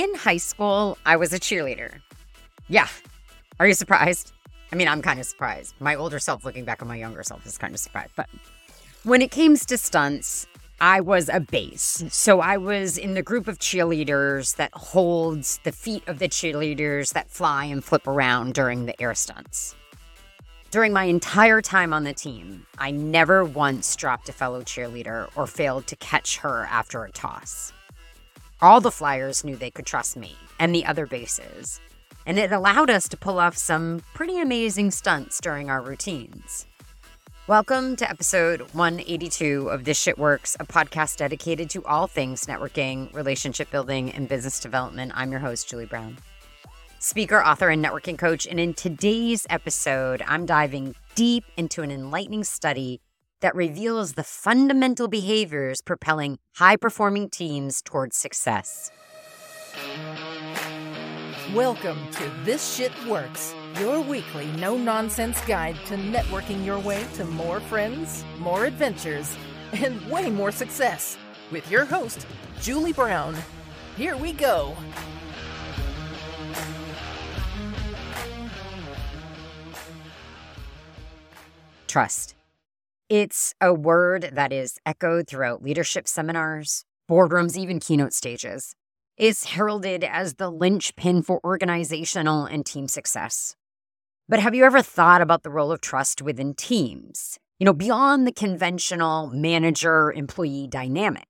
In high school, I was a cheerleader. Yeah. Are you surprised? I mean, I'm kind of surprised. My older self looking back on my younger self is kind of surprised. But when it came to stunts, I was a base. So I was in the group of cheerleaders that holds the feet of the cheerleaders that fly and flip around during the air stunts. During my entire time on the team, I never once dropped a fellow cheerleader or failed to catch her after a toss. All the flyers knew they could trust me and the other bases, and it allowed us to pull off some pretty amazing stunts during our routines. Welcome to episode 182 of This Shit Works, a podcast dedicated to all things networking, relationship building, and business development. I'm your host, Julie Brown speaker, author, and networking coach. And in today's episode, I'm diving deep into an enlightening study that reveals the fundamental behaviors propelling high performing teams towards success. Welcome to This Shit Works, your weekly no nonsense guide to networking your way to more friends, more adventures, and way more success with your host, Julie Brown. Here we go. trust. It's a word that is echoed throughout leadership seminars, boardrooms, even keynote stages. It's heralded as the linchpin for organizational and team success. But have you ever thought about the role of trust within teams? You know, beyond the conventional manager employee dynamic.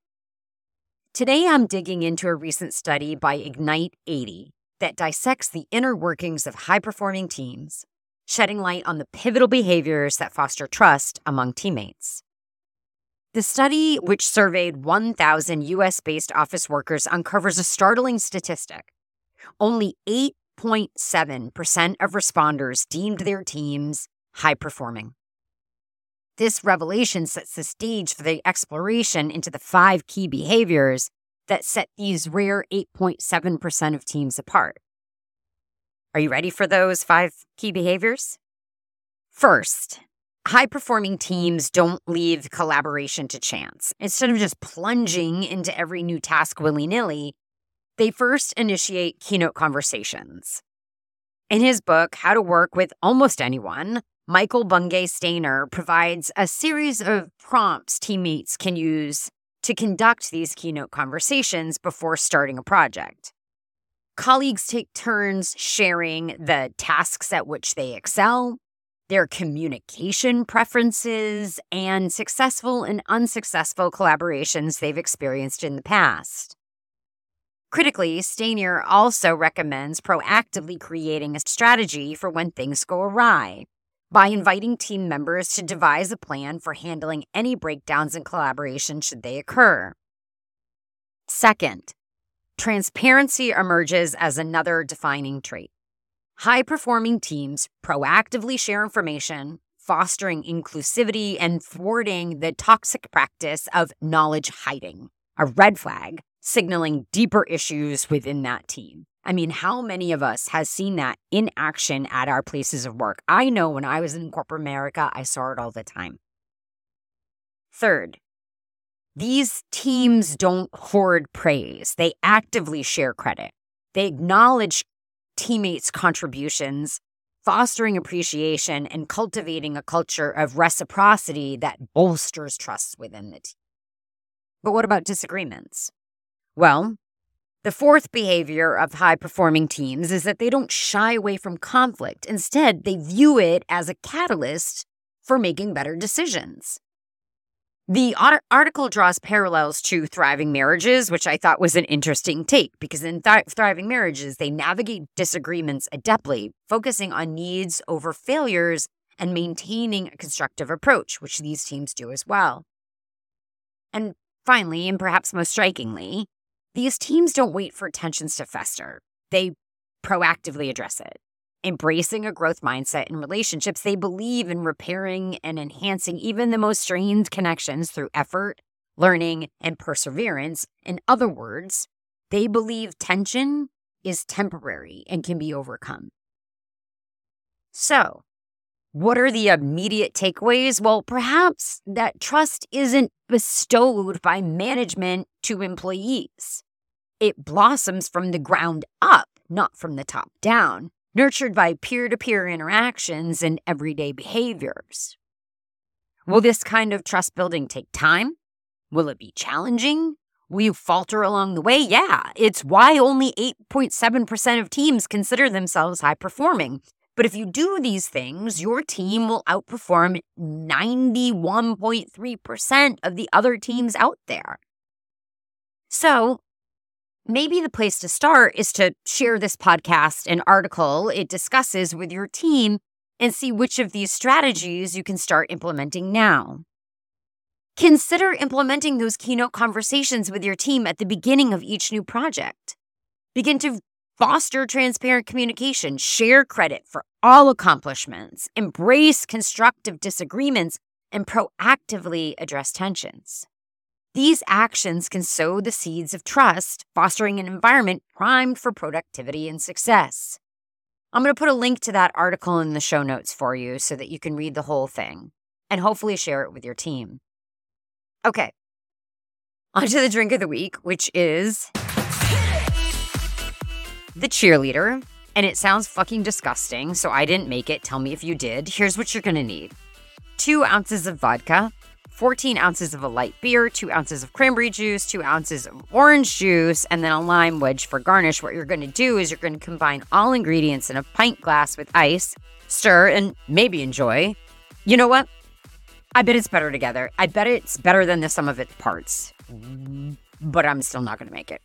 Today, I'm digging into a recent study by Ignite 80 that dissects the inner workings of high performing teams shedding light on the pivotal behaviors that foster trust among teammates. The study, which surveyed 1,000 US based office workers, uncovers a startling statistic. Only 8.7% of responders deemed their teams high performing. This revelation sets the stage for the exploration into the five key behaviors that set these rare 8.7% of teams apart. Are you ready for those five key behaviors? First, high performing teams don't leave collaboration to chance. Instead of just plunging into every new task willy nilly, they first initiate keynote conversations. In his book, How to Work with Almost Anyone, Michael Bungay Stanier provides a series of prompts teammates can use to conduct these keynote conversations before starting a project. Colleagues take turns sharing the tasks at which they excel, their communication preferences, and successful and unsuccessful collaborations they've experienced in the past. Critically, Stanier also recommends proactively creating a strategy for when things go awry by inviting team members to devise a plan for handling any breakdowns in collaboration should they occur. Second, Transparency emerges as another defining trait. High performing teams proactively share information, fostering inclusivity and thwarting the toxic practice of knowledge hiding, a red flag signaling deeper issues within that team. I mean, how many of us has seen that in action at our places of work? I know when I was in corporate America, I saw it all the time. Third, these teams don't hoard praise, they actively share credit. They acknowledge teammates' contributions, fostering appreciation and cultivating a culture of reciprocity that bolsters trust within the team. But what about disagreements? Well, the fourth behavior of high performing teams is that they don't shy away from conflict. Instead, they view it as a catalyst for making better decisions. The article draws parallels to thriving marriages, which I thought was an interesting take because in th- thriving marriages, they navigate disagreements adeptly, focusing on needs over failures and maintaining a constructive approach, which these teams do as well. And finally, and perhaps most strikingly, these teams don't wait for tensions to fester, they proactively address it embracing a growth mindset in relationships, they believe in repairing and enhancing even the most strained connections through effort, learning, and perseverance. In other words, they believe tension is temporary and can be overcome. So, what are the immediate takeaways? Well, perhaps that trust isn't bestowed by management to employees. It blossoms from the ground up, not from the top down, nurtured by peer to peer interactions and everyday behaviors. Will this kind of trust building take time? Will it be challenging? Will you falter along the way? Yeah, it's why only 8.7% of teams consider themselves high performing. But if you do these things, your team will outperform 91.3% of the other teams out there. So, maybe the place to start is to share this podcast and article it discusses with your team and see which of these strategies you can start implementing now. Consider implementing those keynote conversations with your team at the beginning of each new project. Begin to foster transparent communication, share credit for all accomplishments, embrace constructive disagreements, and proactively address tensions. These actions can sow the seeds of trust, fostering an environment primed for productivity and success. I'm going to put a link to that article in the show notes for you so that you can read the whole thing and hopefully share it with your team. Okay, on to the drink of the week, which is the cheerleader. And it sounds fucking disgusting, so I didn't make it. Tell me if you did. Here's what you're gonna need two ounces of vodka, 14 ounces of a light beer, two ounces of cranberry juice, two ounces of orange juice, and then a lime wedge for garnish. What you're going to do is you're going to combine all ingredients in a pint glass with ice, stir, and maybe enjoy. You know what? I bet it's better together. I bet it's better than the sum of its parts, but I'm still not going to make it.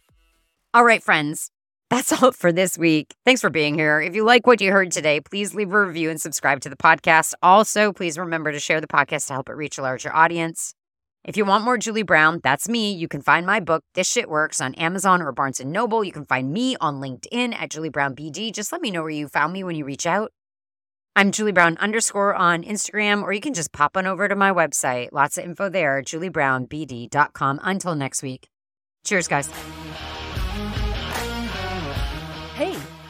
All right, friends. That's all for this week. Thanks for being here. If you like what you heard today, please leave a review and subscribe to the podcast. Also, please remember to share the podcast to help it reach a larger audience. If you want more Julie Brown, that's me. You can find my book, This Shit Works, on Amazon or Barnes & Noble. You can find me on LinkedIn at Julie Brown BD. Just let me know where you found me when you reach out. I'm Julie Brown underscore on Instagram, or you can just pop on over to my website. Lots of info there, juliebrownbd.com. Until next week. Cheers, guys.